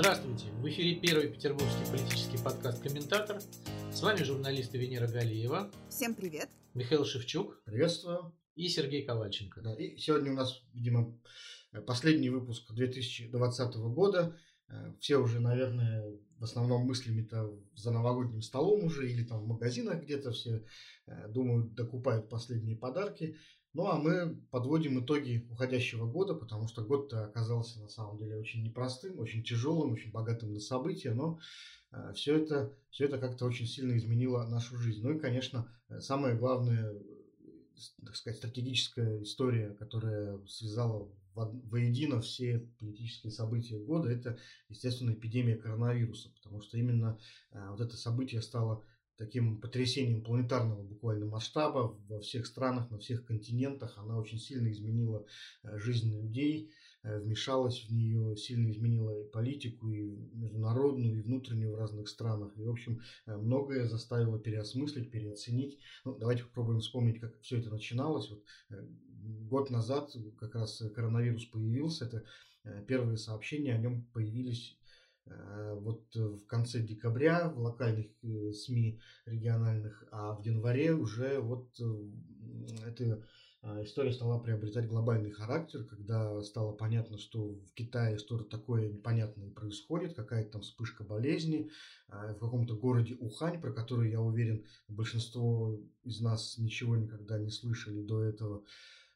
Здравствуйте! В эфире первый петербургский политический подкаст «Комментатор». С вами журналисты Венера Галиева. Всем привет! Михаил Шевчук. Приветствую. И Сергей Ковальченко. Да, и сегодня у нас, видимо, последний выпуск 2020 года. Э, все уже, наверное, в основном мыслями-то за новогодним столом уже или там в магазинах где-то все э, думают, докупают последние подарки. Ну а мы подводим итоги уходящего года, потому что год-то оказался на самом деле очень непростым, очень тяжелым, очень богатым на события, но э, все это, все это как-то очень сильно изменило нашу жизнь. Ну и, конечно, самое главное, так сказать, стратегическая история, которая связала воедино все политические события года, это, естественно, эпидемия коронавируса, потому что именно э, вот это событие стало таким потрясением планетарного буквально масштаба во всех странах, на всех континентах. Она очень сильно изменила э, жизнь людей, Э, вмешалась в нее, сильно изменила и политику, и международную, и внутреннюю в разных странах. И, в общем, э, многое заставило переосмыслить, переоценить. Ну, давайте попробуем вспомнить, как все это начиналось. Вот, год назад как раз коронавирус появился. Это первые сообщения о нем появились вот в конце декабря в локальных СМИ региональных, а в январе уже вот это а, история стала приобретать глобальный характер, когда стало понятно, что в Китае что-то такое непонятное происходит, какая-то там вспышка болезни а, в каком-то городе Ухань, про который, я уверен, большинство из нас ничего никогда не слышали до этого.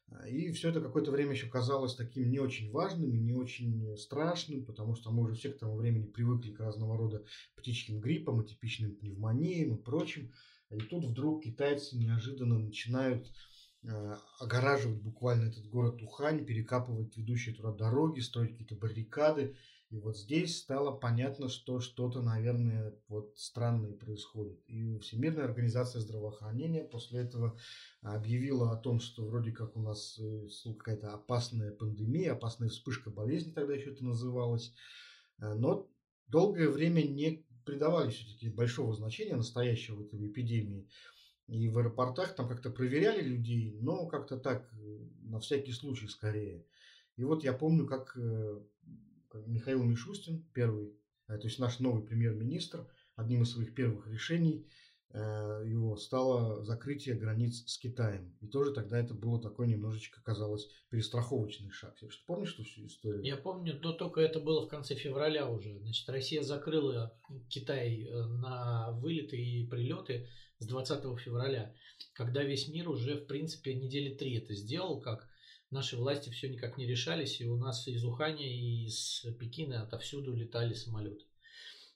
А, и все это какое-то время еще казалось таким не очень важным и не очень страшным, потому что мы уже все к тому времени привыкли к разного рода птичьим гриппам, атипичным пневмониям и прочим. И тут вдруг китайцы неожиданно начинают Э, огораживать буквально этот город Ухань, перекапывать ведущие туда дороги, строить какие-то баррикады. И вот здесь стало понятно, что что-то, наверное, вот странное происходит. И Всемирная организация здравоохранения после этого объявила о том, что вроде как у нас э, какая-то опасная пандемия, опасная вспышка болезни, тогда еще это называлось. Э, но долгое время не придавали все-таки большого значения настоящего этой эпидемии. И в аэропортах там как-то проверяли людей, но как-то так, э, на всякий случай скорее. И вот я помню, как Михаил Мишустин, первый, э, то есть наш новый премьер-министр, одним из своих первых решений его стало закрытие границ с Китаем. И тоже тогда это было такой немножечко, казалось, перестраховочный шаг. Ты помнишь эту всю историю? Я помню, но только это было в конце февраля уже. Значит, Россия закрыла Китай на вылеты и прилеты с 20 февраля, когда весь мир уже, в принципе, недели три это сделал, как наши власти все никак не решались, и у нас из Уханя и из Пекина отовсюду летали самолеты.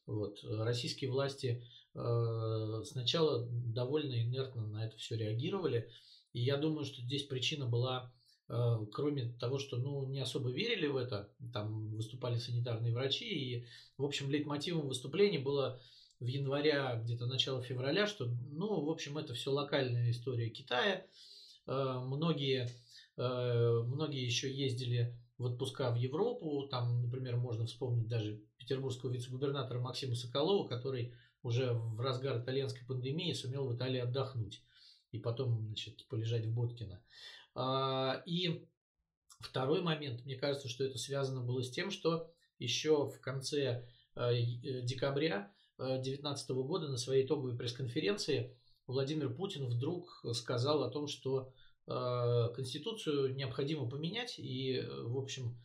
Вот. Российские власти э, сначала довольно инертно на это все реагировали, и я думаю, что здесь причина была, э, кроме того, что ну, не особо верили в это, там выступали санитарные врачи, и, в общем, лейтмотивом выступления было в январе, где-то начало февраля, что, ну, в общем, это все локальная история Китая. Э, многие, многие еще ездили в отпуска в Европу. Там, например, можно вспомнить даже петербургского вице-губернатора Максима Соколова, который уже в разгар итальянской пандемии сумел в Италии отдохнуть и потом, значит, полежать в Боткино. А, и второй момент, мне кажется, что это связано было с тем, что еще в конце э, декабря 2019 года на своей итоговой пресс-конференции Владимир Путин вдруг сказал о том, что э, Конституцию необходимо поменять. И, в общем,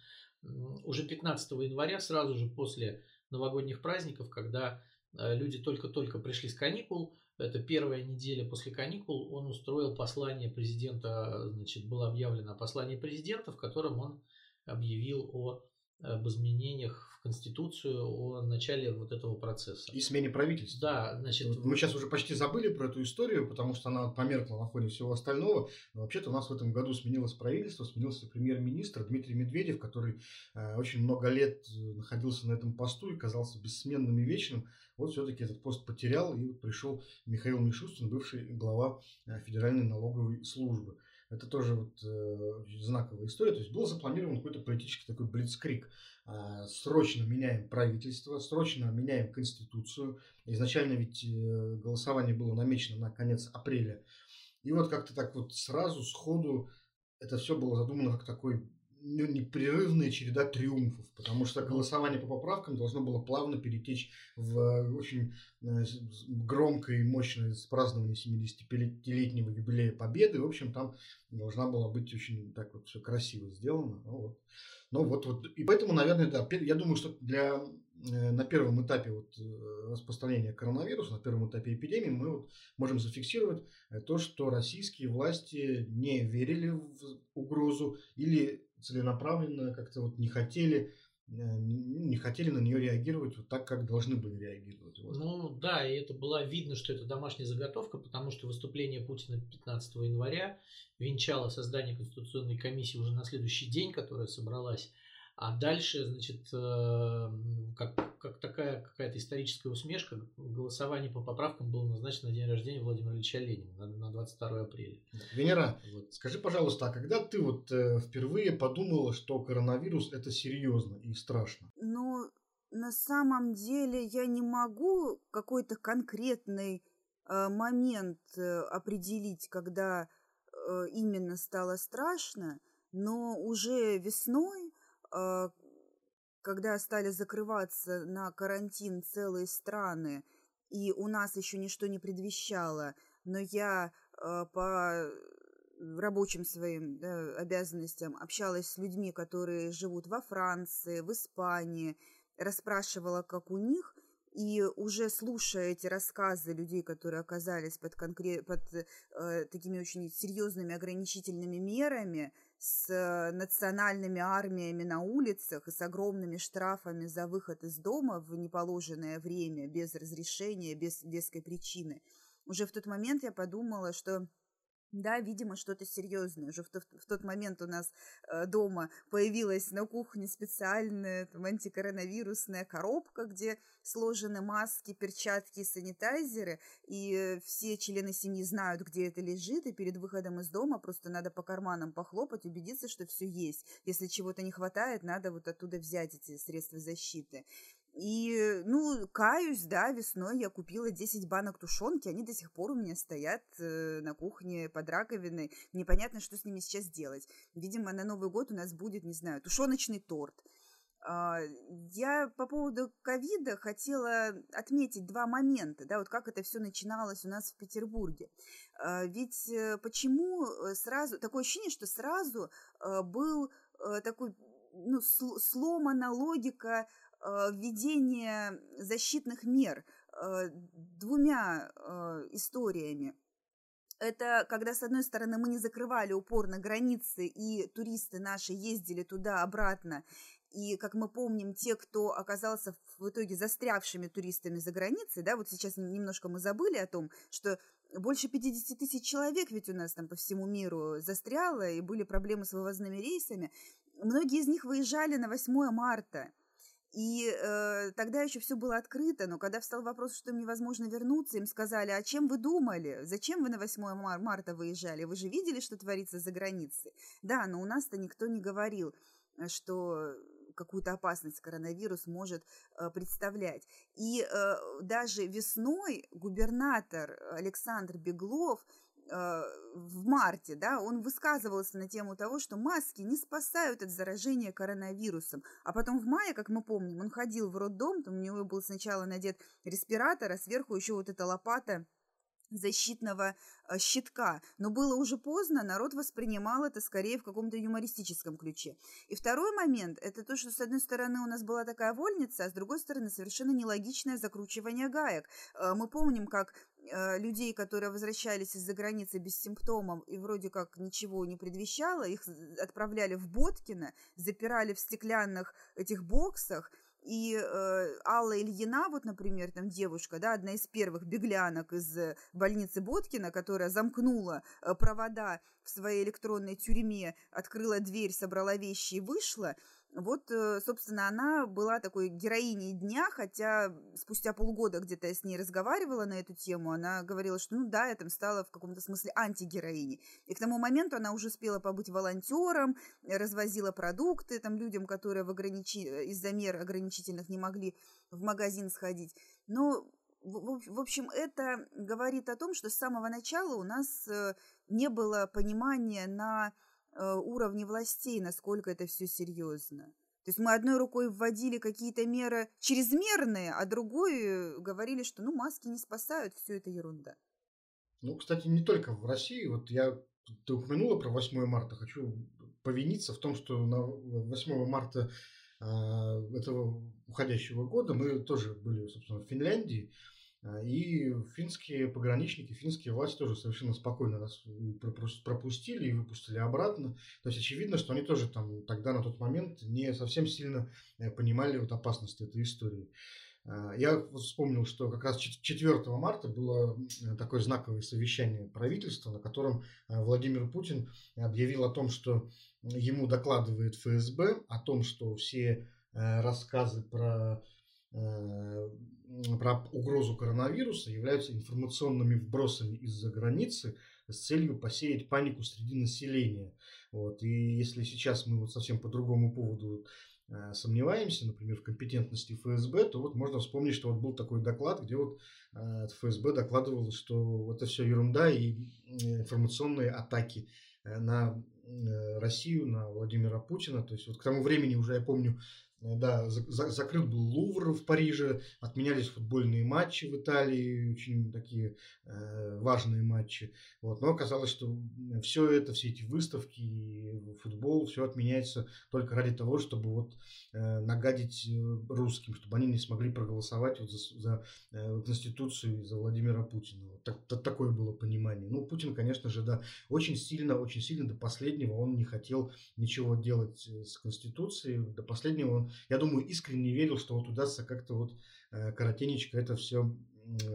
уже 15 января, сразу же после новогодних праздников, когда э, люди только-только пришли с каникул, это первая неделя после каникул, он устроил послание президента, значит, было объявлено послание президента, в котором он объявил о об изменениях в Конституцию, о начале вот этого процесса. И смене правительства. Да, значит... Вот мы сейчас уже почти забыли про эту историю, потому что она померкла на фоне всего остального. Но вообще-то у нас в этом году сменилось правительство, сменился премьер-министр Дмитрий Медведев, который э, очень много лет находился на этом посту и казался бессменным и вечным. Вот все-таки этот пост потерял, и вот пришел Михаил Мишустин, бывший глава э, Федеральной налоговой службы. Это тоже вот, э, знаковая история. То есть был запланирован какой-то политический такой блицкрик. Э, срочно меняем правительство, срочно меняем конституцию. Изначально ведь э, голосование было намечено на конец апреля. И вот как-то так вот сразу, сходу, это все было задумано как такой ну, непрерывная череда триумфов, потому что голосование по поправкам должно было плавно перетечь в э, очень э, громкое и мощное празднование 75-летнего юбилея Победы. В общем, там должна была быть очень так вот все красиво сделано. Ну, вот. Ну, вот, вот. И поэтому, наверное, да, я думаю, что для Э, на первом этапе вот распространения коронавируса, на первом этапе эпидемии, мы вот можем зафиксировать то, что российские власти не верили в угрозу или целенаправленно как-то вот не хотели не хотели на нее реагировать вот так, как должны были реагировать. Вот. Ну да, и это было видно, что это домашняя заготовка, потому что выступление Путина 15 января венчало создание Конституционной комиссии уже на следующий день, которая собралась а дальше, значит, э, как, как такая какая-то историческая усмешка, голосование по поправкам было назначено на день рождения Владимира Ильича Ленина на 22 апреля. Венера, вот. скажи, пожалуйста, а когда ты вот э, впервые подумала, что коронавирус это серьезно и страшно? Ну, на самом деле я не могу какой-то конкретный э, момент определить, когда именно стало страшно, но уже весной когда стали закрываться на карантин целые страны, и у нас еще ничто не предвещало, но я а, по рабочим своим да, обязанностям общалась с людьми, которые живут во Франции, в Испании, расспрашивала, как у них, и уже слушая эти рассказы людей, которые оказались под, конкрет... под э, такими очень серьезными ограничительными мерами, с э, национальными армиями на улицах и с огромными штрафами за выход из дома в неположенное время, без разрешения, без веской причины. Уже в тот момент я подумала, что да, видимо, что-то серьезное. Уже в, тот, в тот момент у нас э, дома появилась на кухне специальная там, антикоронавирусная коробка, где сложены маски, перчатки и санитайзеры, и все члены семьи знают, где это лежит, и перед выходом из дома просто надо по карманам похлопать, убедиться, что все есть. Если чего-то не хватает, надо вот оттуда взять эти средства защиты. И, ну, каюсь, да, весной я купила 10 банок тушенки, они до сих пор у меня стоят э, на кухне под раковиной. Непонятно, что с ними сейчас делать. Видимо, на Новый год у нас будет, не знаю, тушеночный торт. Э, я по поводу ковида хотела отметить два момента, да, вот как это все начиналось у нас в Петербурге. Э, ведь э, почему сразу, такое ощущение, что сразу э, был э, такой ну, сломана логика Э, введение защитных мер э, двумя э, историями. Это когда, с одной стороны, мы не закрывали упорно границы, и туристы наши ездили туда-обратно. И, как мы помним, те, кто оказался в итоге застрявшими туристами за границей, да, вот сейчас немножко мы забыли о том, что больше 50 тысяч человек ведь у нас там по всему миру застряло, и были проблемы с вывозными рейсами. Многие из них выезжали на 8 марта – и э, тогда еще все было открыто, но когда встал вопрос, что им невозможно вернуться, им сказали, а чем вы думали? Зачем вы на 8 мар- марта выезжали? Вы же видели, что творится за границей? Да, но у нас-то никто не говорил, э, что какую-то опасность коронавирус может э, представлять. И э, даже весной губернатор Александр Беглов в марте, да, он высказывался на тему того, что маски не спасают от заражения коронавирусом. А потом в мае, как мы помним, он ходил в роддом, там у него был сначала надет респиратор, а сверху еще вот эта лопата защитного э, щитка. Но было уже поздно, народ воспринимал это скорее в каком-то юмористическом ключе. И второй момент – это то, что с одной стороны у нас была такая вольница, а с другой стороны совершенно нелогичное закручивание гаек. Э, мы помним, как э, людей, которые возвращались из-за границы без симптомов и вроде как ничего не предвещало, их отправляли в Боткино, запирали в стеклянных этих боксах – и э, Алла Ильина, вот, например, там девушка, да, одна из первых беглянок из э, больницы Боткина, которая замкнула э, провода в своей электронной тюрьме, открыла дверь, собрала вещи и вышла, вот, э, собственно, она была такой героиней дня, хотя спустя полгода где-то я с ней разговаривала на эту тему, она говорила, что, ну да, я там стала в каком-то смысле антигероиней. И к тому моменту она уже успела побыть волонтером, развозила продукты там людям, которые в ограничи... из-за мер ограничительных не могли в магазин сходить. Но в общем, это говорит о том, что с самого начала у нас э, не было понимания на э, уровне властей, насколько это все серьезно. То есть мы одной рукой вводили какие-то меры чрезмерные, а другой э, говорили, что ну маски не спасают, все это ерунда. Ну, кстати, не только в России. Вот я ты упомянула про 8 марта. Хочу повиниться в том, что на 8 марта э, этого уходящего года мы тоже были, собственно, в Финляндии. А, и финские пограничники, финские власти тоже совершенно спокойно нас пропустили и выпустили обратно. То есть очевидно, что они тоже там тогда на тот момент не совсем сильно э, понимали вот опасность этой истории. А, я вспомнил, что как раз 4 марта было такое знаковое совещание правительства, на котором э, Владимир Путин объявил о том, что ему докладывает ФСБ, о том, что все э, рассказы про про угрозу коронавируса являются информационными вбросами из-за границы с целью посеять панику среди населения. Вот. И если сейчас мы вот совсем по другому поводу э, сомневаемся, например, в компетентности ФСБ, то вот можно вспомнить, что вот был такой доклад, где вот э, ФСБ докладывал, что это все ерунда и информационные атаки э, на Россию, на Владимира Путина. То есть вот к тому времени уже, я помню, да, за, закрыт был Лувр в Париже, отменялись футбольные матчи в Италии, очень такие э, важные матчи. Вот. Но оказалось, что все это, все эти выставки, футбол, все отменяется только ради того, чтобы вот э, нагадить э, русским, чтобы они не смогли проголосовать вот за, за э, Конституцию за Владимира Путина. Вот так, так, такое было понимание. Ну, Путин, конечно же, да, очень сильно, очень сильно до последнего он не хотел ничего делать э, с Конституцией. До последнего он я думаю, искренне верил, что вот удастся как-то вот э, коротенечко это все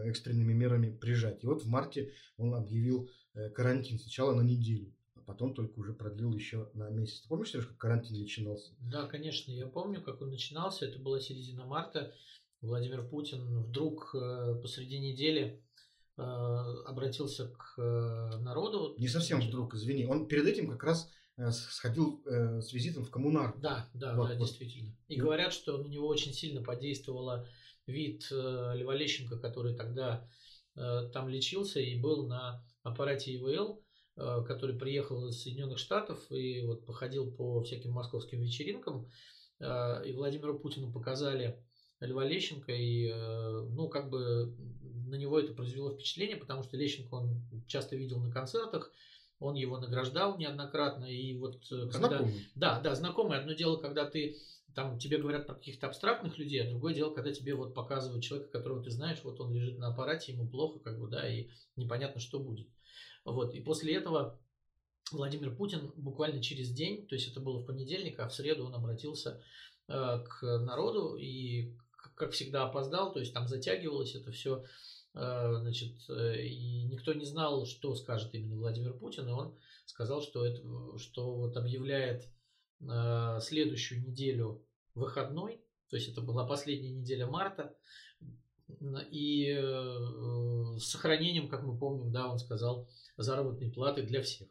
экстренными мерами прижать. И вот в марте он объявил э, карантин сначала на неделю, а потом только уже продлил еще на месяц. Ты помнишь, Сереж, как карантин начинался? Да, конечно, я помню, как он начинался. Это была середина марта. Владимир Путин вдруг э, посреди недели обратился к народу. Не совсем вдруг, извини. Он перед этим как раз сходил э, с визитом в коммунар. Да, да, вот, да, вот. действительно. И ну. говорят, что на него очень сильно подействовало вид э, Льва Лещенко, который тогда э, там лечился и был на аппарате ИВЛ, э, который приехал из Соединенных Штатов и вот походил по всяким московским вечеринкам. Э, и Владимиру Путину показали Льва Лещенко, и, э, ну, как бы на него это произвело впечатление, потому что Лещенко он часто видел на концертах, он его награждал неоднократно, и вот э, когда... Знакомый. Да, да, знакомый. Одно дело, когда ты там тебе говорят про каких-то абстрактных людей, а другое дело, когда тебе вот показывают человека, которого ты знаешь, вот он лежит на аппарате, ему плохо, как бы, да, и непонятно, что будет. Вот, и после этого Владимир Путин буквально через день, то есть это было в понедельник, а в среду он обратился э, к народу и, как всегда, опоздал, то есть там затягивалось это все значит, э, и никто не знал, что скажет именно Владимир Путин, и он сказал, что, это, что вот объявляет э, следующую неделю выходной, то есть это была последняя неделя марта, и с сохранением, как мы помним, да, он сказал, заработной платы для всех.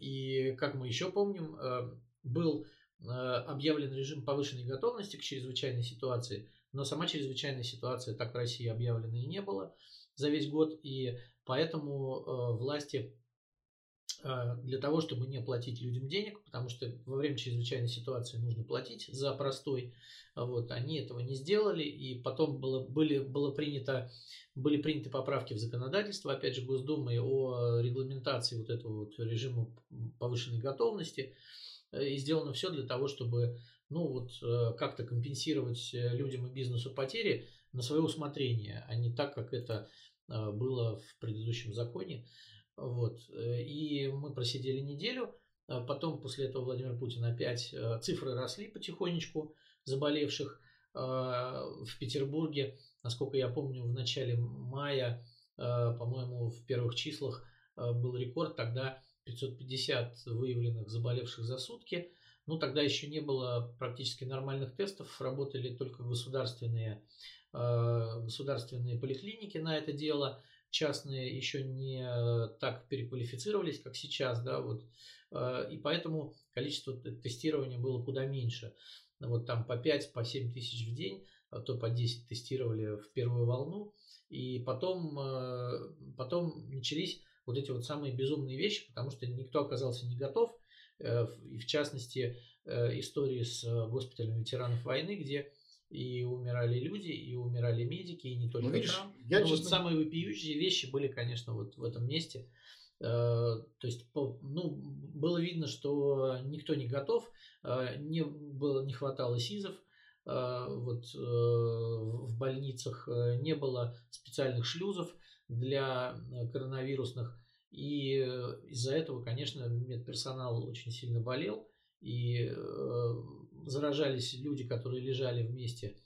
И, как мы еще помним, был объявлен режим повышенной готовности к чрезвычайной ситуации – но сама чрезвычайная ситуация так в России объявлена и не было за весь год, и поэтому э, власти э, для того, чтобы не платить людям денег, потому что во время чрезвычайной ситуации нужно платить за простой, вот, они этого не сделали, и потом было, были, было принято, были приняты поправки в законодательство, опять же, Госдумы о регламентации вот этого вот режима повышенной готовности, э, и сделано все для того, чтобы ну вот э, как-то компенсировать э, людям и бизнесу потери на свое усмотрение, а не так, как это э, было в предыдущем законе. Вот. И мы просидели неделю, потом после этого Владимир Путин опять цифры росли потихонечку заболевших в Петербурге. Насколько я помню, в начале мая, по-моему, в первых числах был рекорд, тогда 550 выявленных заболевших за сутки – ну, тогда еще не было практически нормальных тестов, работали только государственные, э, государственные поликлиники на это дело, частные еще не так переквалифицировались, как сейчас, да, вот, э, и поэтому количество тестирования было куда меньше. Вот там по 5, по 7 тысяч в день, а то по 10 тестировали в первую волну, и потом, э, потом начались вот эти вот самые безумные вещи, потому что никто оказался не готов. Э, и в частности, э, истории с госпиталем ветеранов войны, где и умирали люди, и умирали медики, и не только ну, видишь, там. Я, Но честно... вот самые вопиющие вещи были, конечно, вот в этом месте. То есть, ну, было видно, что никто не готов, не, было, не хватало СИЗов, вот в больницах не было специальных шлюзов, для э, коронавирусных. И э, из-за этого, конечно, медперсонал очень сильно болел, и э, заражались люди, которые лежали вместе,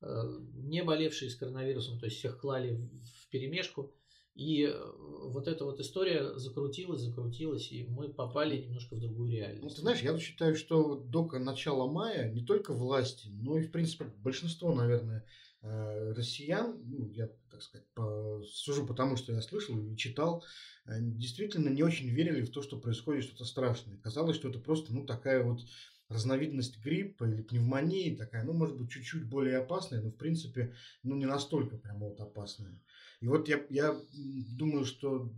не болевшие с коронавирусом, то есть всех клали в перемешку. И вот эта вот история закрутилась, закрутилась, и мы попали немножко в другую реальность. Ну, ты знаешь, я считаю, что до начала мая не только власти, но и, в принципе, большинство, наверное, Э, россиян, ну, я, так сказать, по, сужу потому, что я слышал и читал, э, действительно не очень верили в то, что происходит что-то страшное. Казалось, что это просто, ну, такая вот разновидность гриппа или пневмонии такая, ну, может быть, чуть-чуть более опасная, но, в принципе, ну, не настолько прямо вот опасная. И вот я, я думаю, что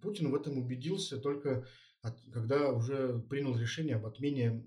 Путин в этом убедился только от, когда уже принял решение об отмене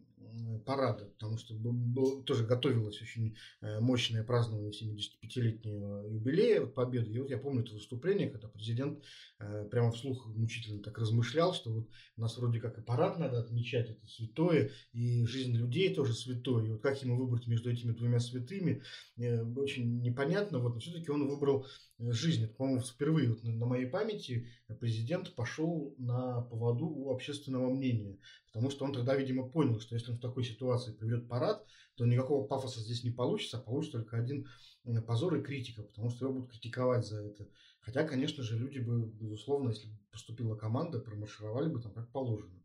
парада, потому что был, тоже готовилось очень э, мощное празднование 75-летнего юбилея Победы. И вот я помню это выступление, когда президент э, прямо вслух мучительно так размышлял, что вот у нас вроде как и парад надо отмечать, это святое, и жизнь людей тоже святое. И вот как ему выбрать между этими двумя святыми, э, очень непонятно. Вот, но все-таки он выбрал жизнь. Это, по-моему, впервые вот на моей памяти президент пошел на поводу у общественного мнения. Потому что он тогда, видимо, понял, что если он в такой ситуации приведет парад, то никакого пафоса здесь не получится, а получится только один э, позор и критика, потому что его будут критиковать за это. Хотя, конечно же, люди бы, безусловно, если бы поступила команда, промаршировали бы там как положено.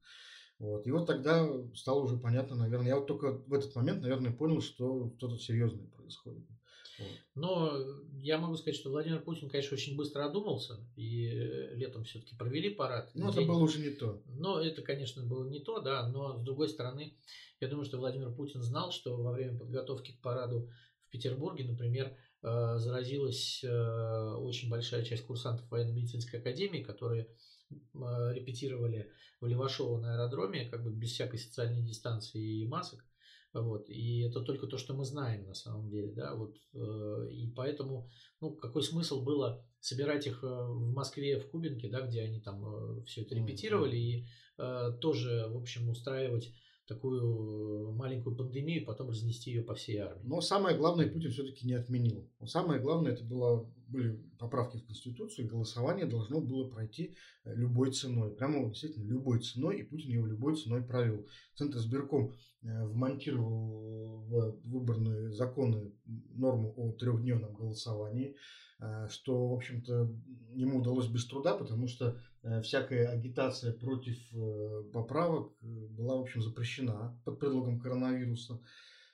Вот. И вот тогда стало уже понятно, наверное, я вот только в этот момент, наверное, понял, что что-то серьезное происходит. Но я могу сказать, что Владимир Путин, конечно, очень быстро одумался, и э, летом все-таки провели парад. Ну, это было уже не то. Но это, конечно, было не то, да, но с другой стороны, я думаю, что Владимир Путин знал, что во время подготовки к параду в Петербурге, например, э, заразилась э, очень большая часть курсантов военно-медицинской академии, которые репетировали в Левашово на аэродроме, как бы без всякой социальной дистанции и масок. Вот. И это только то, что мы знаем на самом деле. Да? Вот, э, и поэтому ну, какой смысл было собирать их э, в Москве, в Кубинке, да, где они там э, все это репетировали, и э, тоже, в общем, устраивать такую маленькую пандемию, потом разнести ее по всей армии. Но самое главное Путин все-таки не отменил. Самое главное это было, были поправки в Конституцию, голосование должно было пройти любой ценой. Прямо действительно любой ценой, и Путин его любой ценой провел. Центр сберком Э, вмонтировал в выборные законы норму о трехдневном голосовании, э, что, в общем-то, ему удалось без труда, потому что э, всякая агитация против поправок была, в общем, запрещена под предлогом коронавируса.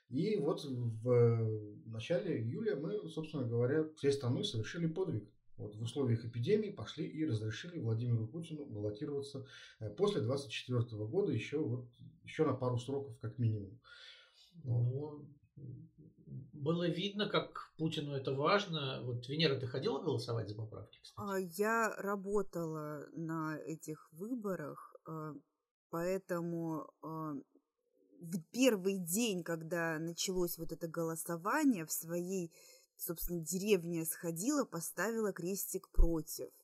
И вот в начале июля мы, собственно говоря, всей страной совершили подвиг. Вот в условиях эпидемии пошли и разрешили Владимиру Путину баллотироваться после 24 года еще вот еще на пару сроков как минимум. Ну, было видно, как Путину это важно. Вот, Венера, ты ходила голосовать за поправки, кстати? А, я работала на этих выборах, а, поэтому а, в первый день, когда началось вот это голосование, в своей, собственно, деревне сходила, поставила крестик против –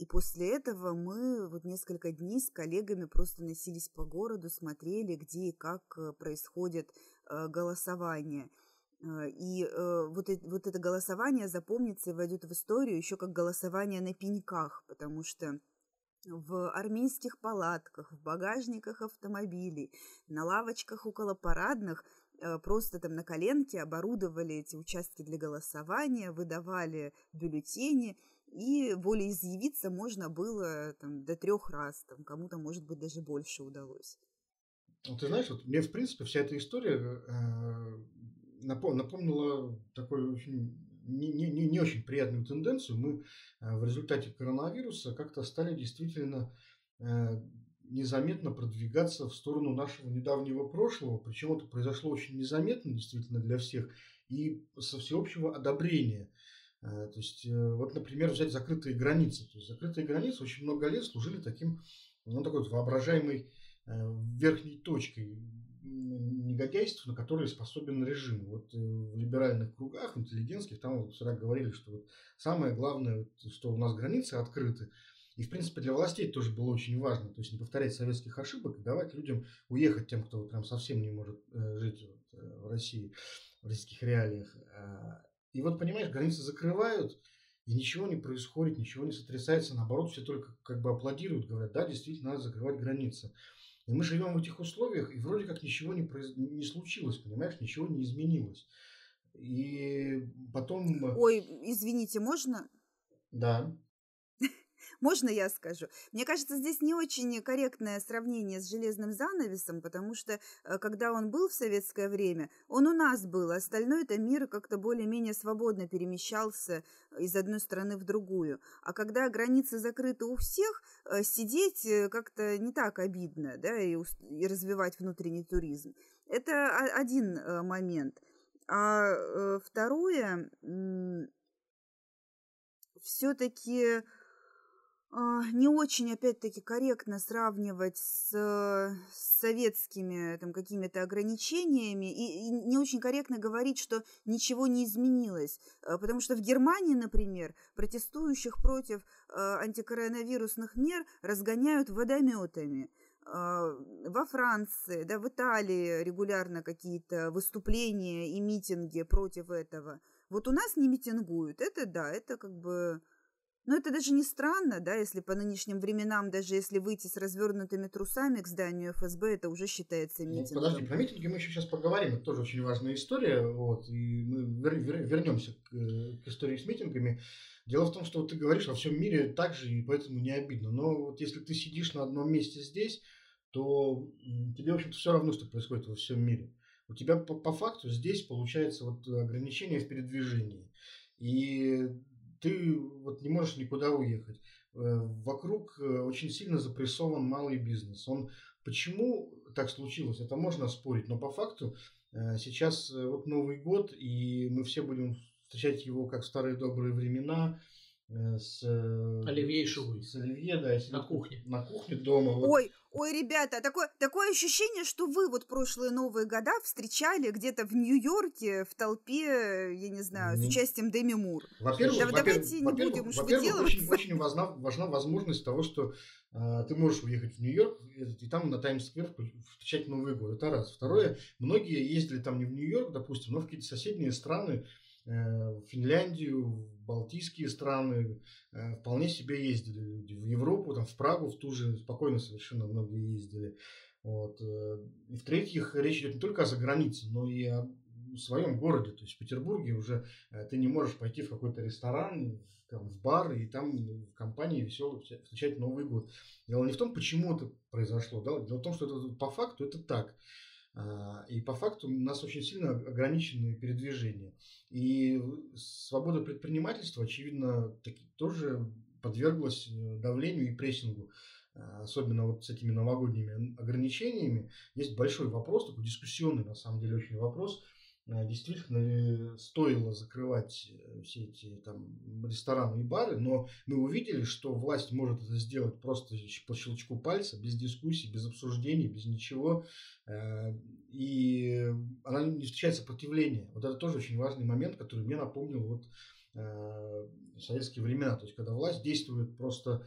и после этого мы вот несколько дней с коллегами просто носились по городу, смотрели, где и как э, происходит э, голосование. Э, и вот, это, вот это голосование запомнится и войдет в историю еще как голосование на пеньках, потому что в армейских палатках, в багажниках автомобилей, на лавочках около парадных просто там на коленке оборудовали эти участки для голосования, выдавали бюллетени – и волеизъявиться можно было там, до трех раз, там, кому-то, может быть, даже больше удалось. Ну, ты знаешь, вот мне, в принципе, вся эта история э, напомнила такую очень не, не, не очень приятную тенденцию. Мы э, в результате коронавируса как-то стали действительно э, незаметно продвигаться в сторону нашего недавнего прошлого. Причем это произошло очень незаметно, действительно, для всех, и со всеобщего одобрения. То есть, вот, например, взять закрытые границы. То есть, закрытые границы очень много лет служили таким, ну, такой вот воображаемой верхней точкой негодяйства, на которые способен режим. Вот в либеральных кругах, интеллигентских, там всегда говорили, что вот самое главное, что у нас границы открыты, и, в принципе, для властей тоже было очень важно, то есть не повторять советских ошибок и давать людям уехать тем, кто прям совсем не может э, жить э, в России, в российских реалиях. А, и вот, понимаешь, границы закрывают, и ничего не происходит, ничего не сотрясается, наоборот, все только как бы аплодируют, говорят, да, действительно, надо закрывать границы. И мы живем в этих условиях, и вроде как ничего не, произ... не случилось, понимаешь, ничего не изменилось. И потом... Ой, извините, можно? Да. Можно я скажу? Мне кажется, здесь не очень корректное сравнение с железным занавесом, потому что э, когда он был в советское время, он у нас был, а остальной это мир как-то более-менее свободно перемещался из одной страны в другую. А когда границы закрыты у всех, э, сидеть э, как-то не так обидно, да, и, и развивать внутренний туризм. Это один момент. А второе, все-таки не очень, опять-таки, корректно сравнивать с, с советскими там, какими-то ограничениями и, и не очень корректно говорить, что ничего не изменилось. А, потому что в Германии, например, протестующих против э, антикоронавирусных мер разгоняют водометами. Э, во Франции, да, в Италии регулярно какие-то выступления и митинги против этого. Вот у нас не митингуют. Это да, это как бы но это даже не странно, да, если по нынешним временам, даже если выйти с развернутыми трусами к зданию ФСБ, это уже считается ну, митингом. Ну, подожди, про митинги мы еще сейчас поговорим, это тоже очень важная история, вот, и мы вер- вер- вернемся к, к истории с митингами. Дело в том, что вот ты говоришь, во всем мире так же, и поэтому не обидно. Но вот если ты сидишь на одном месте здесь, то тебе, в общем-то, все равно, что происходит во всем мире. У тебя по, по факту здесь получается вот ограничение в передвижении. И ты вот не можешь никуда уехать. Э, вокруг э, очень сильно запрессован малый бизнес. Он почему так случилось, это можно спорить, но по факту э, сейчас вот Новый год, и мы все будем встречать его как в старые добрые времена, с Оливье и Шувой. С Оливье, да. На кухне. На кухне дома. Вот. Ой, Ой, ребята, такое, такое ощущение, что вы вот прошлые Новые года встречали где-то в Нью-Йорке в толпе, я не знаю, с участием Дэми Мур. Во-первых, да, во давайте не будем уж выделываться. Очень, очень важна, важна возможность того, что э, ты можешь уехать в Нью-Йорк и там на Таймс-сквер встречать Новый год. Это раз. Второе, многие ездили там не в Нью-Йорк, допустим, но в какие-то соседние страны, в Финляндию, в Балтийские страны, э, вполне себе ездили люди. В Европу, там, в Прагу, в ту же спокойно совершенно многие ездили. Вот. Э, и в-третьих, речь идет не только о загранице, но и о своем городе. То есть в Петербурге уже э, ты не можешь пойти в какой-то ресторан, там, в бар и там в компании весело встречать Новый год. Дело не в том, почему это произошло. Да? Дело в том, что это по факту это так. А, и по факту у нас очень сильно ограничены передвижения. И свобода предпринимательства, очевидно, таки, тоже подверглась э, давлению и прессингу. А, особенно вот с этими новогодними ограничениями. Есть большой вопрос, такой дискуссионный, на самом деле, очень вопрос – действительно ли стоило закрывать э, все эти там рестораны и бары, но мы увидели, что власть может это сделать просто по щелчку пальца, без дискуссий, без обсуждений, без ничего, э, и она не встречает сопротивления. Вот это тоже очень важный момент, который мне напомнил вот э, советские времена, то есть когда власть действует просто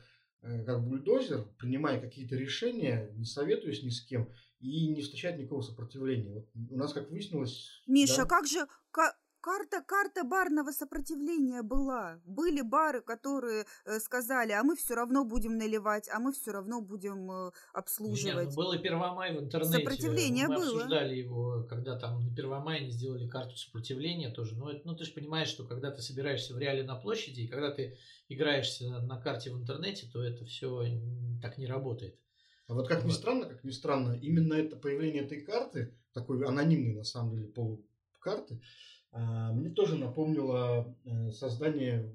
как бульдозер, принимая какие-то решения, не советуясь ни с кем, и не встречает никакого сопротивления. Вот у нас, как выяснилось... Миша, да? как же... Карта, карта барного сопротивления была. Были бары, которые э, сказали, а мы все равно будем наливать, а мы все равно будем э, обслуживать. Нет, ну, было Первомай в интернете. Сопротивление мы было. обсуждали его, когда там на Первомай они сделали карту сопротивления тоже. Но ну, ну, ты же понимаешь, что когда ты собираешься в реале на площади, и когда ты играешься на карте в интернете, то это все так не работает. А вот как ни странно, как ни странно, именно это появление этой карты, такой анонимной на самом деле полукарты, а, мне тоже напомнило э, создание,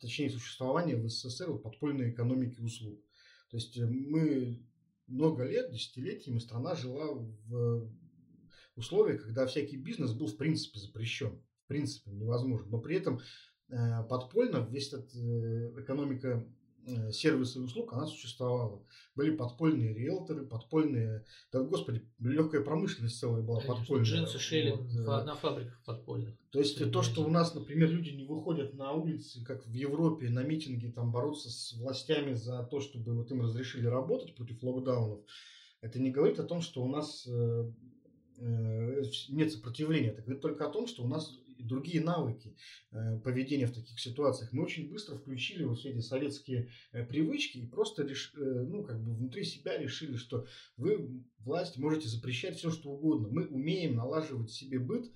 точнее существование в СССР подпольной экономики услуг. То есть э, мы много лет, десятилетиями страна жила в условиях, когда всякий бизнес был в принципе запрещен. В принципе невозможно. Но при этом э, подпольно весь этот экономика сервисы и услуг, она существовала. Были подпольные риэлторы, подпольные... Да, господи, легкая промышленность целая была Конечно, подпольная. Джинсы шили вот, на фабриках подпольных. То есть то, что у нас, например, люди не выходят на улицы, как в Европе, на митинги, там бороться с властями за то, чтобы вот им разрешили работать против локдаунов, это не говорит о том, что у нас э, э, нет сопротивления. Это говорит только о том, что у нас другие навыки э, поведения в таких ситуациях. Мы очень быстро включили вот все эти советские э, привычки и просто реш, э, ну, как бы внутри себя решили, что вы, власть, можете запрещать все, что угодно. Мы умеем налаживать себе быт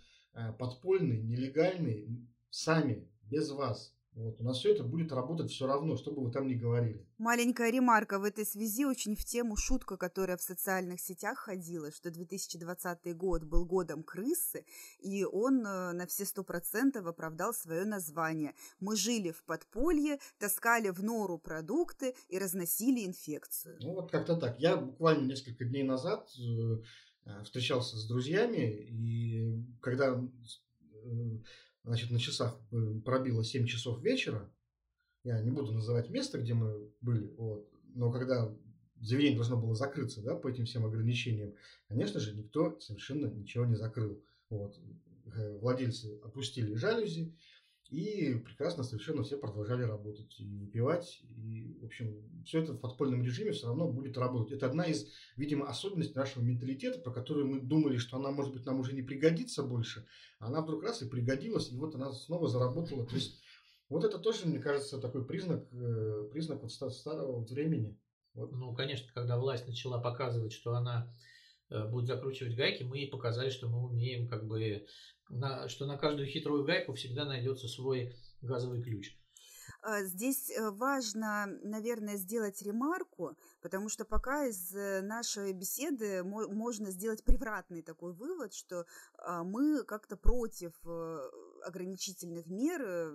подпольный, нелегальный, сами, без вас. Вот. У нас все это будет работать все равно, что бы вы там ни говорили. Маленькая ремарка в этой связи очень в тему шутка, которая в социальных сетях ходила, что 2020 год был годом крысы, и он э, на все сто процентов оправдал свое название. Мы жили в подполье, таскали в нору продукты и разносили инфекцию. Ну вот как-то так. Я буквально несколько дней назад э, э, встречался с друзьями, и когда значит, на часах э, пробило 7 часов вечера, я не буду называть место, где мы были, вот, но когда заведение должно было закрыться, да, по этим всем ограничениям, конечно же, никто совершенно ничего не закрыл. Вот. Э, владельцы опустили жалюзи, и прекрасно совершенно все продолжали работать и выпивать. И, в общем, все это в подпольном режиме все равно будет работать. Это одна из, видимо, особенностей нашего менталитета, про которую мы думали, что она, может быть, нам уже не пригодится больше. А она вдруг раз и пригодилась, и вот она снова заработала. То есть вот это тоже, мне кажется, такой признак, э, признак вот старого времени. Вот. Ну, конечно, когда власть начала показывать, что она э, будет закручивать гайки, мы ей показали, что мы умеем как бы на, что на каждую хитрую гайку всегда найдется свой газовый ключ. А, здесь э, важно, наверное, сделать ремарку, потому что пока из э, нашей беседы можно сделать превратный такой вывод, что а, мы как-то против ограничительных мер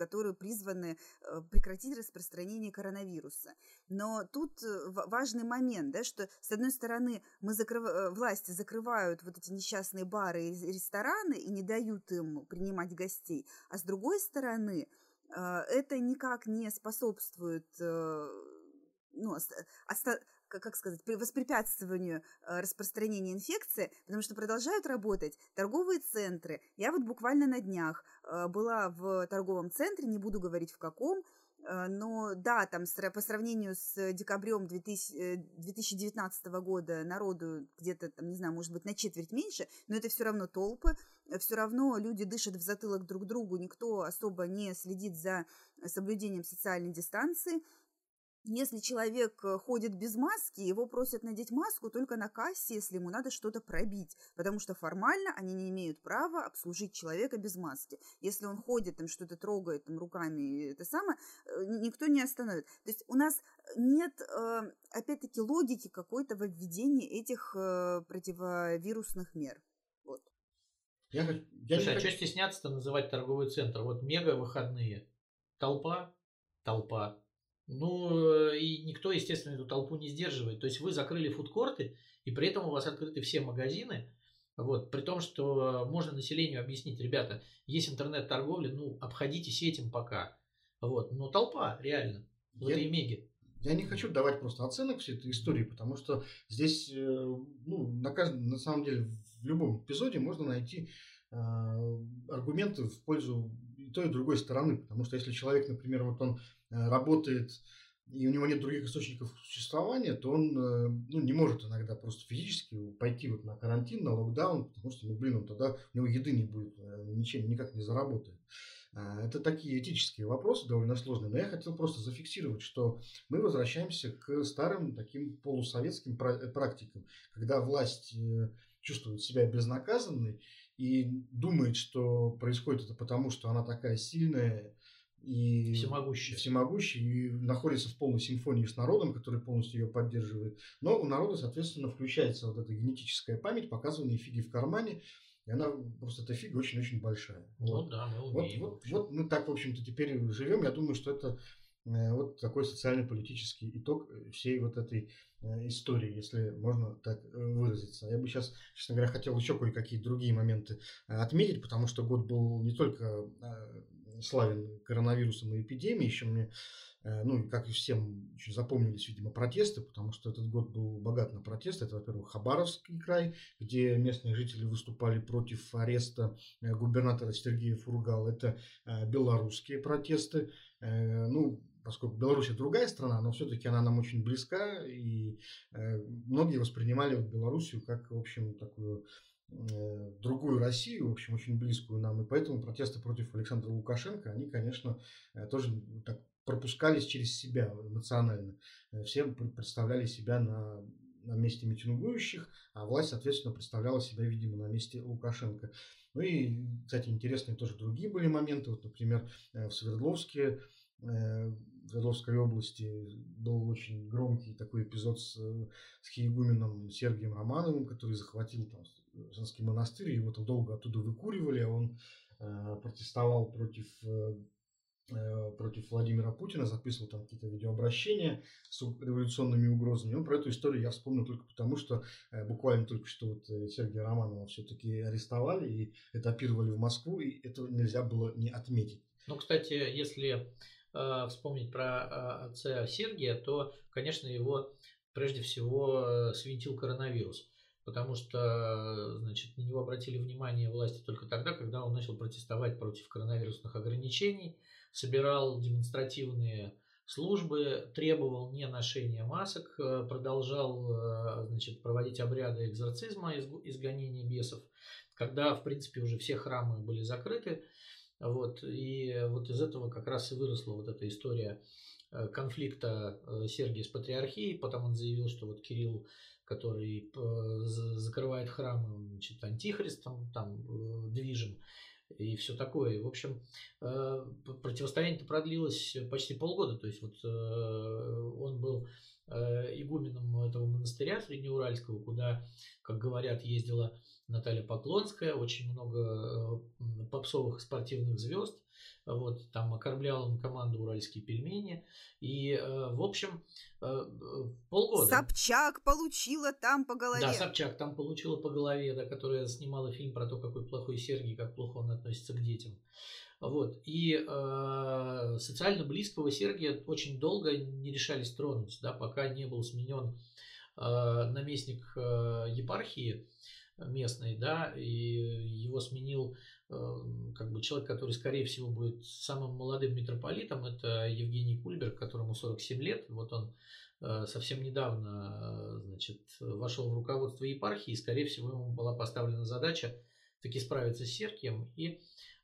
которые призваны э, прекратить распространение коронавируса. Но тут э, важный момент, да, что с одной стороны мы закрыв... Э, власти закрывают вот эти несчастные бары и рестораны и не дают им принимать гостей, а с другой стороны это никак не способствует ну, как сказать, воспрепятствованию э, распространения инфекции, потому что продолжают работать торговые центры. Я вот буквально на днях э, была в торговом центре, не буду говорить в каком, э, но да, там по сравнению с декабрем 2019 года народу где-то, там, не знаю, может быть, на четверть меньше, но это все равно толпы, все равно люди дышат в затылок друг другу, никто особо не следит за соблюдением социальной дистанции. Если человек э, ходит без маски, его просят надеть маску только на кассе, если ему надо что-то пробить, потому что формально они не имеют права обслужить человека без маски. Если он ходит, там что-то трогает там, руками, это самое, э, никто не остановит. То есть у нас нет, э, опять-таки, логики какой-то в введении этих противовирусных мер. Вот. Я, я Слушай, а что стесняться-то называть торговый центр? Вот мега выходные. Толпа, толпа ну, э, и никто, естественно, эту толпу не сдерживает. То есть вы закрыли фудкорты, и при этом у вас открыты все магазины, вот, при том, что можно населению объяснить, ребята, есть интернет-торговля, ну, обходитесь этим пока. Вот, но толпа, реально, в я, этой меге. Я не хочу давать просто оценок всей этой истории, потому что здесь, э, ну, на, каждом, на самом деле, в любом эпизоде можно найти э, аргументы в пользу и той, и другой стороны. Потому что если человек, например, вот он Э, работает и у него нет других источников существования, то он э, ну, не может иногда просто физически пойти вот на карантин, на локдаун, потому что, ну, блин, он тогда у него еды не будет, э, ничем никак не заработает. Это такие этические вопросы довольно сложные, но я хотел просто зафиксировать, что мы возвращаемся к старым таким полусоветским практикам, когда власть чувствует себя безнаказанной и думает, что происходит это потому, что она такая сильная, и всемогущий. всемогущий и находится в полной симфонии с народом, который полностью ее поддерживает. Но у народа, соответственно, включается вот эта генетическая память, показывание фиги в кармане, и она просто эта фига очень-очень большая. Ну вот. да, мы умеем. Вот, вот, вот мы так, в общем-то, теперь живем. Я думаю, что это вот такой социально-политический итог всей вот этой э, истории, если можно так э, выразиться. Я бы сейчас, честно говоря, хотел еще кое-какие другие моменты отметить, потому что год был не только славен коронавирусом и эпидемией. Еще мне Э, ну, как и всем очень запомнились, видимо, протесты, потому что этот год был богат на протесты. Это, во-первых, Хабаровский край, где местные жители выступали против ареста э, губернатора Сергея Фургала. Это э, белорусские протесты. Ну, поскольку Беларусь другая страна, но все-таки она нам очень близка, и многие воспринимали Белоруссию как, в общем, такую другую Россию, в общем, очень близкую нам, и поэтому протесты против Александра Лукашенко, они, конечно, тоже так пропускались через себя эмоционально. Э, все представляли себя на, на месте митингующих, а власть, соответственно, представляла себя, видимо, на месте Лукашенко. Ну и, кстати, интересные тоже другие были моменты. Вот, например, э, в Свердловске, э, Свердловской области был очень громкий такой эпизод с, с хиегуменом Сергием Романовым, который захватил там Женский монастырь, его там долго оттуда выкуривали, а он протестовал против Э, против Владимира Путина, записывал там какие-то видеообращения с революционными угрозами. Ну, про эту историю я вспомнил только потому, что э, буквально только что вот э, Сергея Романова все-таки арестовали и этапировали в Москву, и этого нельзя было не отметить. Ну, кстати, если э, вспомнить про э, отца Сергия, то, конечно, его прежде всего свинтил коронавирус потому что, значит, на него обратили внимание власти только тогда, когда он начал протестовать против коронавирусных ограничений, собирал демонстративные службы, требовал не ношения масок, э, продолжал э, значит, проводить обряды экзорцизма, изгонения бесов, когда, в принципе, уже все храмы были закрыты. Вот, и вот из этого как раз и выросла вот эта история э, конфликта Сергия с патриархией. Потом он заявил, что вот Кирилл, который закрывает храмы, значит, антихристом, там, движем и все такое. В общем, э, противостояние продлилось почти полгода. То есть вот э, он был э, игуменом этого монастыря Среднеуральского, куда, как говорят, ездила Наталья Поклонская, очень много попсовых спортивных звезд. Вот, там окормлял он команду «Уральские пельмени». И, э, в общем, э, полгода. Собчак получила там по голове. Да, Собчак там получила по голове, да, которая снимала фильм про то, какой плохой Сергий, как плохо он относится к детям. Вот. И э, социально близкого Сергия очень долго не решались тронуть, да, пока не был сменен э, наместник э, епархии местной, да, и его сменил Эм, как бы человек, который, скорее всего, будет самым молодым митрополитом, это Евгений Кульберг, которому 47 лет. Вот он э, совсем недавно э, значит, вошел в руководство епархии, и, скорее всего, ему была поставлена задача таки справиться с Серкием. И, э,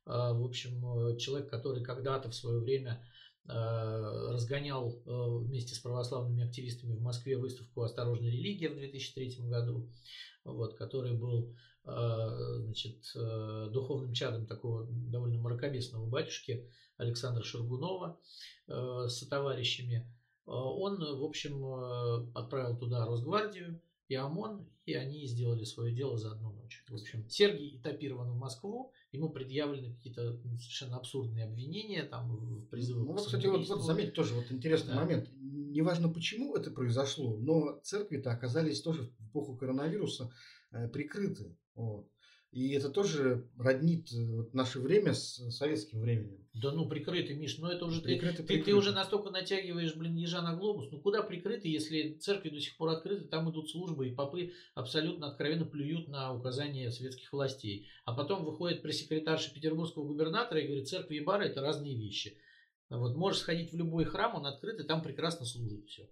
в общем, человек, который когда-то в свое время разгонял вместе с православными активистами в Москве выставку «Осторожная религия» в 2003 году, вот, который был Э, значит, э, духовным чадом такого довольно мракобесного батюшки Александра Шаргунова э, с товарищами, он, в общем, отправил туда Росгвардию и ОМОН, и они сделали свое дело за одну ночь. В общем, Сергий этапирован в Москву, ему предъявлены какие-то совершенно абсурдные обвинения, там, в призывах ну, вот, кстати, вот, вот заметь тоже вот интересный да. момент. Неважно, почему это произошло, но церкви-то оказались тоже в эпоху коронавируса прикрыты. Вот. И это тоже роднит э, наше время с советским временем. Да ну прикрытый, Миш, ну это уже прикрыты, ты, прикрыты. Ты, ты уже настолько натягиваешь, блин, ежа на глобус. Ну куда прикрыты, если церкви до сих пор открыты, там идут службы, и попы абсолютно откровенно плюют на указания советских властей. А потом выходит пресс-секретарша петербургского губернатора и говорит, церкви и бары это разные вещи. Вот можешь сходить в любой храм, он открыт, и там прекрасно служит все.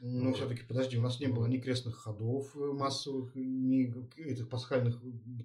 Но все-таки, подожди, у нас не было ни крестных ходов э, массовых, ни этих пасхальных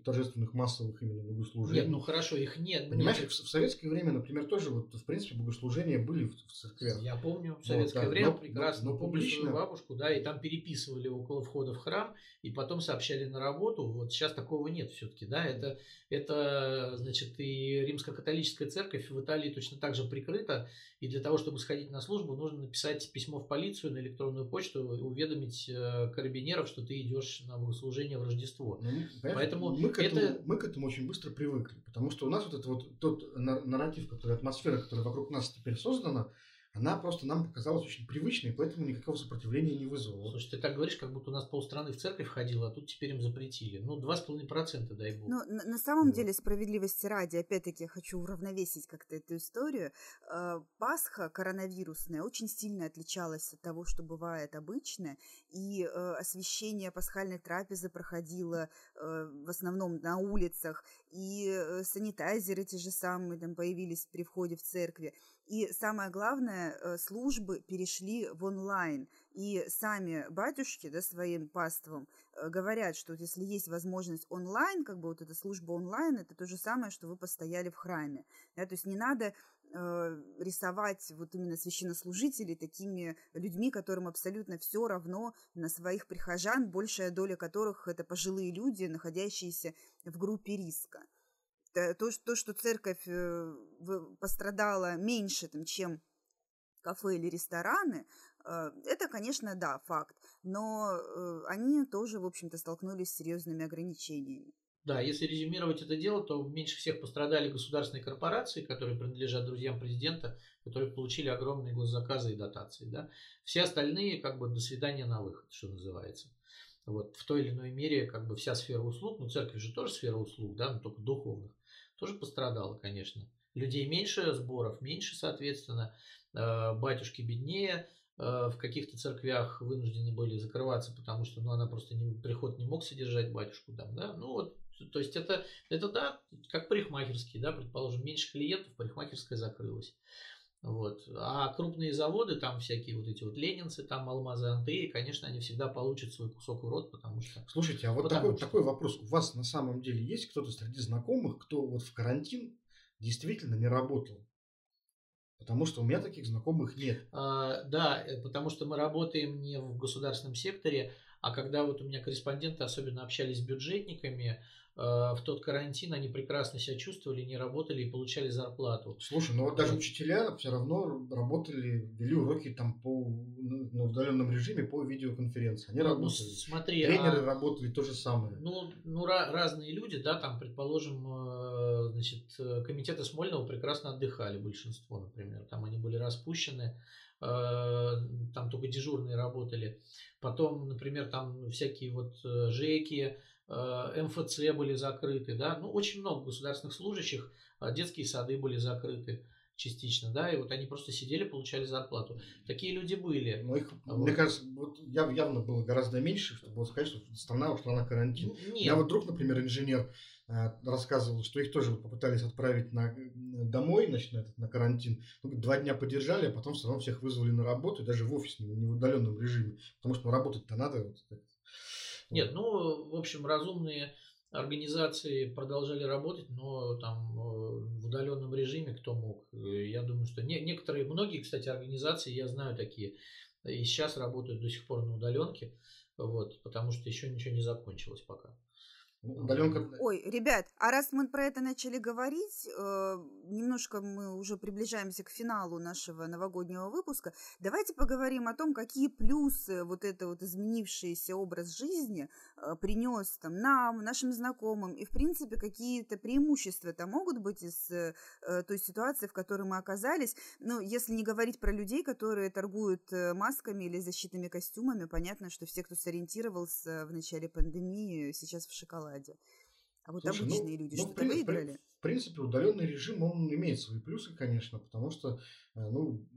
торжественных массовых именно богослужений. Нет, ну хорошо, их нет. Понимаешь, нет. В, в советское время, например, тоже вот, в принципе, богослужения были в, в церквях. Я помню, в советское вот, да, время но, прекрасно. Но, но публично. бабушку, да, и там переписывали около входа в храм, и потом сообщали на работу. Вот сейчас такого нет все-таки, да, это, это, значит, и римско-католическая церковь в Италии точно так же прикрыта, и для того, чтобы сходить на службу, нужно написать письмо в полицию на электронную почту и уведомить э, карабинеров, что ты идешь на богослужение в Рождество. Ну, Поэтому мы к, этому, это... мы к этому очень быстро привыкли, потому что у нас вот этот вот тот нарратив, который атмосфера, которая вокруг нас теперь создана, она просто нам показалась очень привычной, поэтому никакого сопротивления не вызвала. Слушай, ты так говоришь, как будто у нас полстраны в церковь ходила, а тут теперь им запретили. Ну, 2,5%, дай бог. Ну, на, на самом вот. деле, справедливости ради, опять-таки, я хочу уравновесить как-то эту историю. Э, Пасха коронавирусная очень сильно отличалась от того, что бывает обычно, и э, освещение пасхальной трапезы проходило э, в основном на улицах, и санитайзеры те же самые там появились при входе в церкви. И самое главное, э, службы перешли в онлайн. И сами батюшки да, своим паствам э, говорят, что вот если есть возможность онлайн, как бы вот эта служба онлайн, это то же самое, что вы постояли в храме. Да, то есть не надо э, рисовать вот именно священнослужителей такими людьми, которым абсолютно все равно на своих прихожан, большая доля которых это пожилые люди, находящиеся в группе риска. Э, то, то, что церковь э, пострадала меньше, там, чем кафе или рестораны, э, это, конечно, да, факт. Но они тоже, в общем-то, столкнулись с серьезными ограничениями. Да, если резюмировать это дело, то меньше всех пострадали государственные корпорации, которые принадлежат друзьям президента, которые получили огромные госзаказы и дотации. Да? Все остальные, как бы, до свидания на выход, что называется. Вот, в той или иной мере, как бы, вся сфера услуг, ну, церковь же тоже сфера услуг, да, но только духовных, тоже пострадала, конечно. Людей меньше, сборов меньше, соответственно, э, батюшки беднее, э, в каких-то церквях вынуждены были закрываться, потому что ну, она просто не, приход не мог содержать батюшку там, да, ну вот, то есть это, это да, как парикмахерский, да, предположим, меньше клиентов, парикмахерская закрылась. Вот. А крупные заводы, там всякие вот эти вот ленинцы, там алмазы Антеи, конечно, они всегда получат свой кусок в рот, потому что... Слушайте, а вот такой, что... такой вопрос. У вас на самом деле есть кто-то среди знакомых, кто вот в карантин действительно не работал? Потому что у меня таких знакомых нет. А, да, э, потому что мы работаем не в государственном секторе, а когда вот у меня корреспонденты особенно общались с бюджетниками, Э, в тот карантин они прекрасно себя чувствовали, не работали и получали зарплату. Слушай, ну вот даже учителя все равно работали, вели уроки там по ну, на удаленном режиме по видеоконференции. Они ну, работали. Смотри, Тренеры а, работали то же самое. Ну, ну разные люди, да, там, предположим, э, значит, комитеты Смольного прекрасно отдыхали, большинство, например. Там они были распущены, э, там только дежурные работали. Потом, например, там всякие вот ЖЭКи, Э, МФЦ были закрыты, да, ну, очень много государственных служащих, а детские сады были закрыты частично, да, и вот они просто сидели, получали зарплату. Такие люди были. Но их, вот. мне кажется, вот явно было гораздо меньше, чтобы вот сказать, что страна ушла на карантин. Нет. Я вот друг, например, инженер, э, рассказывал, что их тоже попытались отправить на, домой, значит, на, этот, на карантин. Ну, два дня подержали, а потом все равно всех вызвали на работу, даже в офис, не, в удаленном режиме. Потому что ну, работать-то надо. Вот, нет, ну, в общем, разумные организации продолжали работать, но там э, в удаленном режиме кто мог. Э, я думаю, что не, некоторые, многие, кстати, организации, я знаю такие, и сейчас работают до сих пор на удаленке, вот, потому что еще ничего не закончилось пока. Удаленка. Ой, ребят, а раз мы про это начали говорить, э, немножко мы уже приближаемся к финалу нашего новогоднего выпуска. Давайте поговорим о том, какие плюсы вот это вот изменившийся образ жизни э, принес там нам, нашим знакомым, и в принципе какие-то преимущества там могут быть из э, той ситуации, в которой мы оказались. Ну, если не говорить про людей, которые торгуют масками или защитными костюмами, понятно, что все, кто сориентировался в начале пандемии, сейчас в шоколаде шоколаде. А вот Слушай, обычные ну, люди ну, что-то выиграли? В принципе, удаленный режим, он имеет свои плюсы, конечно, потому что э, ну,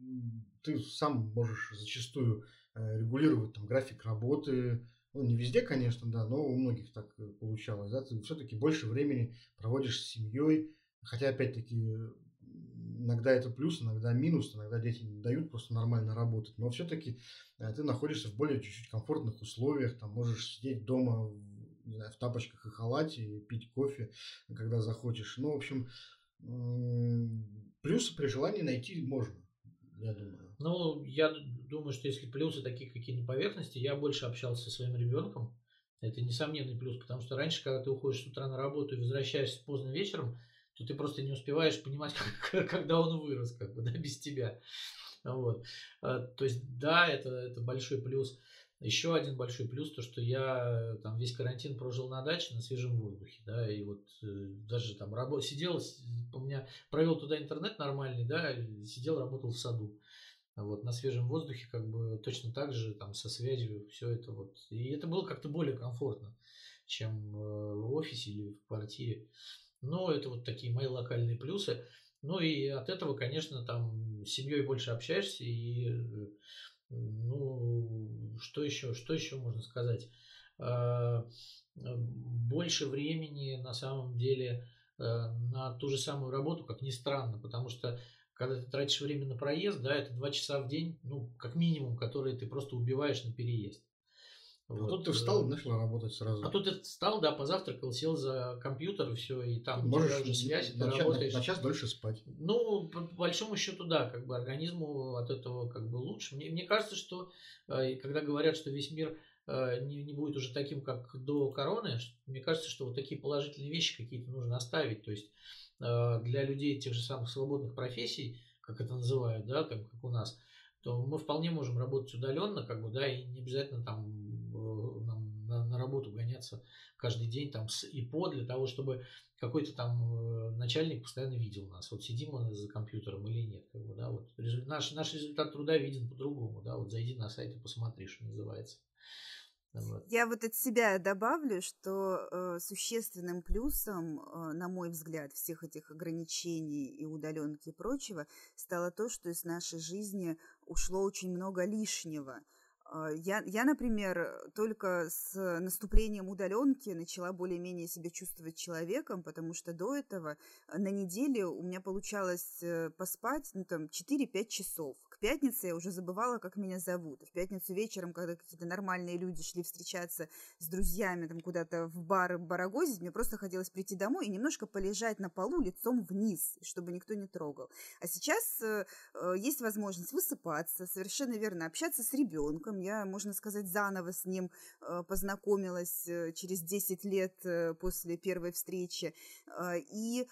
ты сам можешь зачастую э, регулировать там, график работы, ну, не везде, конечно, да, но у многих так э, получалось, да, ты все-таки больше времени проводишь с семьей, хотя, опять-таки, иногда это плюс, иногда минус, иногда дети не дают просто нормально работать, но все-таки ты находишься в более чуть-чуть комфортных условиях, там можешь сидеть дома не знаю, в тапочках и халате, и пить кофе, когда захочешь. Ну, в общем, плюсы при желании найти можно, я думаю. Ну, я думаю, что если плюсы такие какие на поверхности, я больше общался со своим ребенком. Это несомненный плюс, потому что раньше, когда ты уходишь с утра на работу и возвращаешься поздно вечером, то ты просто не успеваешь понимать, когда он вырос, как бы, да, без тебя. Вот. А, то есть, да, это, это большой плюс. Еще один большой плюс, то что я там весь карантин прожил на даче на свежем воздухе, да, и вот э, даже там рабо- сидел, у меня провел туда интернет нормальный, да, сидел, работал в саду. вот, на свежем воздухе, как бы точно так же, там, со связью, все это вот. И это было как-то более комфортно, чем в офисе или в квартире. Но это вот такие мои локальные плюсы. Ну и от этого, конечно, там с семьей больше общаешься и ну, что еще, что еще можно сказать? А, больше времени на самом деле э, на ту же самую работу, как ни странно, потому что когда ты тратишь время на проезд, да, это два часа в день, ну, как минимум, которые ты просто убиваешь на переезд. А вот. тут ты встал и начал работать сразу. А тут ты встал, да, позавтракал, сел за компьютер, и все, и там Можешь уже связь, на, ты работаешь. На, на час дольше спать. Ну, по, большому счету, да, как бы организму от этого как бы лучше. Мне, мне кажется, что э, когда говорят, что весь мир э, не, не будет уже таким, как до короны, мне кажется, что вот такие положительные вещи какие-то нужно оставить. То есть э, для людей тех же самых свободных профессий, как это называют, да, там, как у нас, то мы вполне можем работать удаленно, как бы, да, и не обязательно там работу гоняться каждый день там с ИПО для того, чтобы какой-то там э, начальник постоянно видел нас. Вот сидим мы за компьютером или нет. Как бы, да, вот наш, наш результат труда виден по-другому. Да, вот зайди на сайт и посмотри, что называется. Вот. Я вот от себя добавлю, что э, существенным плюсом, э, на мой взгляд, всех этих ограничений и удаленки и прочего стало то, что из нашей жизни ушло очень много лишнего. А, я, я, например, только с наступлением удаленки начала более-менее себя чувствовать человеком, потому что до этого на неделе у меня получалось э, поспать ну, там, 4-5 часов. К пятнице я уже забывала, как меня зовут. В пятницу вечером, когда какие-то нормальные люди шли встречаться с друзьями там куда-то в бар барагозить, мне просто хотелось прийти домой и немножко полежать на полу лицом вниз, чтобы никто не трогал. А сейчас э, э есть возможность высыпаться, совершенно верно, общаться с ребенком. Я, можно сказать, заново с ним э, познакомилась э, через 10 лет э, после первой встречи. И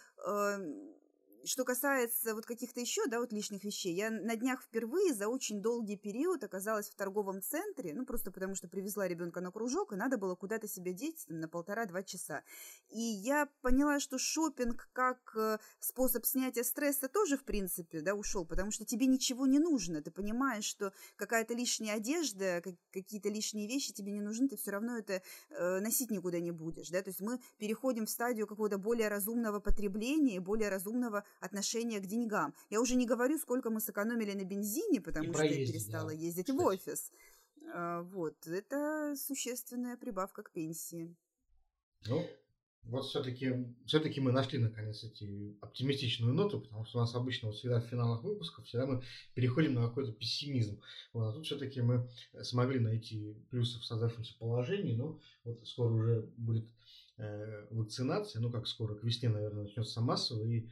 что касается вот каких-то еще, да, вот лишних вещей, я на днях впервые за очень долгий период оказалась в торговом центре, ну, просто потому что привезла ребенка на кружок, и надо было куда-то себя деть там, на полтора-два часа. И я поняла, что шопинг как э, способ снятия стресса тоже, в принципе, да, ушел, потому что тебе ничего не нужно, ты понимаешь, что какая-то лишняя одежда, какие-то лишние вещи тебе не нужны, ты все равно это э, носить никуда не будешь, да, то есть мы переходим в стадию какого-то более разумного потребления, более разумного отношение к деньгам. Я уже не говорю, сколько мы сэкономили на бензине, потому и что я перестала да, ездить кстати. в офис. А, вот, это существенная прибавка к пенсии. Ну, вот все-таки все-таки мы нашли наконец эти оптимистичную ноту, потому что у нас обычно вот всегда в финалах выпусков всегда мы переходим на какой-то пессимизм. Вот, а тут все-таки мы смогли найти плюсы в создавшемся положении, но вот скоро уже будет э, вакцинация, ну как скоро, к весне, наверное, начнется массово, и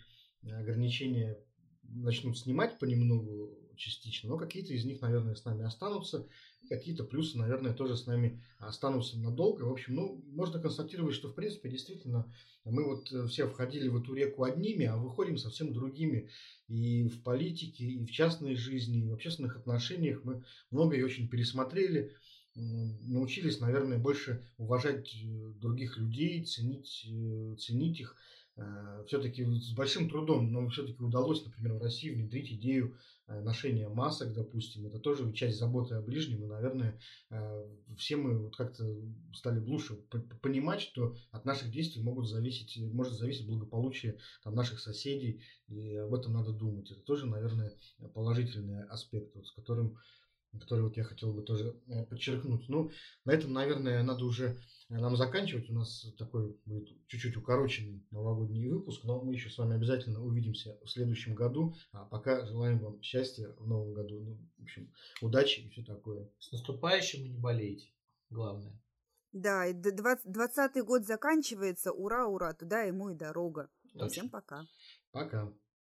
ограничения начнут снимать понемногу частично, но какие-то из них, наверное, с нами останутся, какие-то плюсы, наверное, тоже с нами останутся надолго. В общем, ну, можно констатировать, что, в принципе, действительно, мы вот э, все входили в эту реку одними, а выходим совсем другими. И в политике, и в частной жизни, и в общественных отношениях мы многое очень пересмотрели, научились, наверное, больше уважать э, других людей, ценить, э, ценить их, Э, все-таки с большим трудом, но все-таки удалось, например, в России внедрить идею э, ношения масок, допустим. Это тоже часть заботы о ближнем. И, наверное, э, все мы вот как-то стали лучше понимать, что от наших действий могут зависеть, может зависеть благополучие там, наших соседей. И об этом надо думать. Это тоже, наверное, положительный аспект, вот, с которым который вот я хотел бы тоже подчеркнуть. Ну, на этом, наверное, надо уже нам заканчивать. У нас такой будет чуть-чуть укороченный новогодний выпуск, но мы еще с вами обязательно увидимся в следующем году. А пока желаем вам счастья в новом году. Ну, в общем, удачи и все такое. С наступающим и не болейте. Главное. Да, и двадцатый год заканчивается. Ура, ура, туда ему и дорога. Точно. Всем пока. Пока.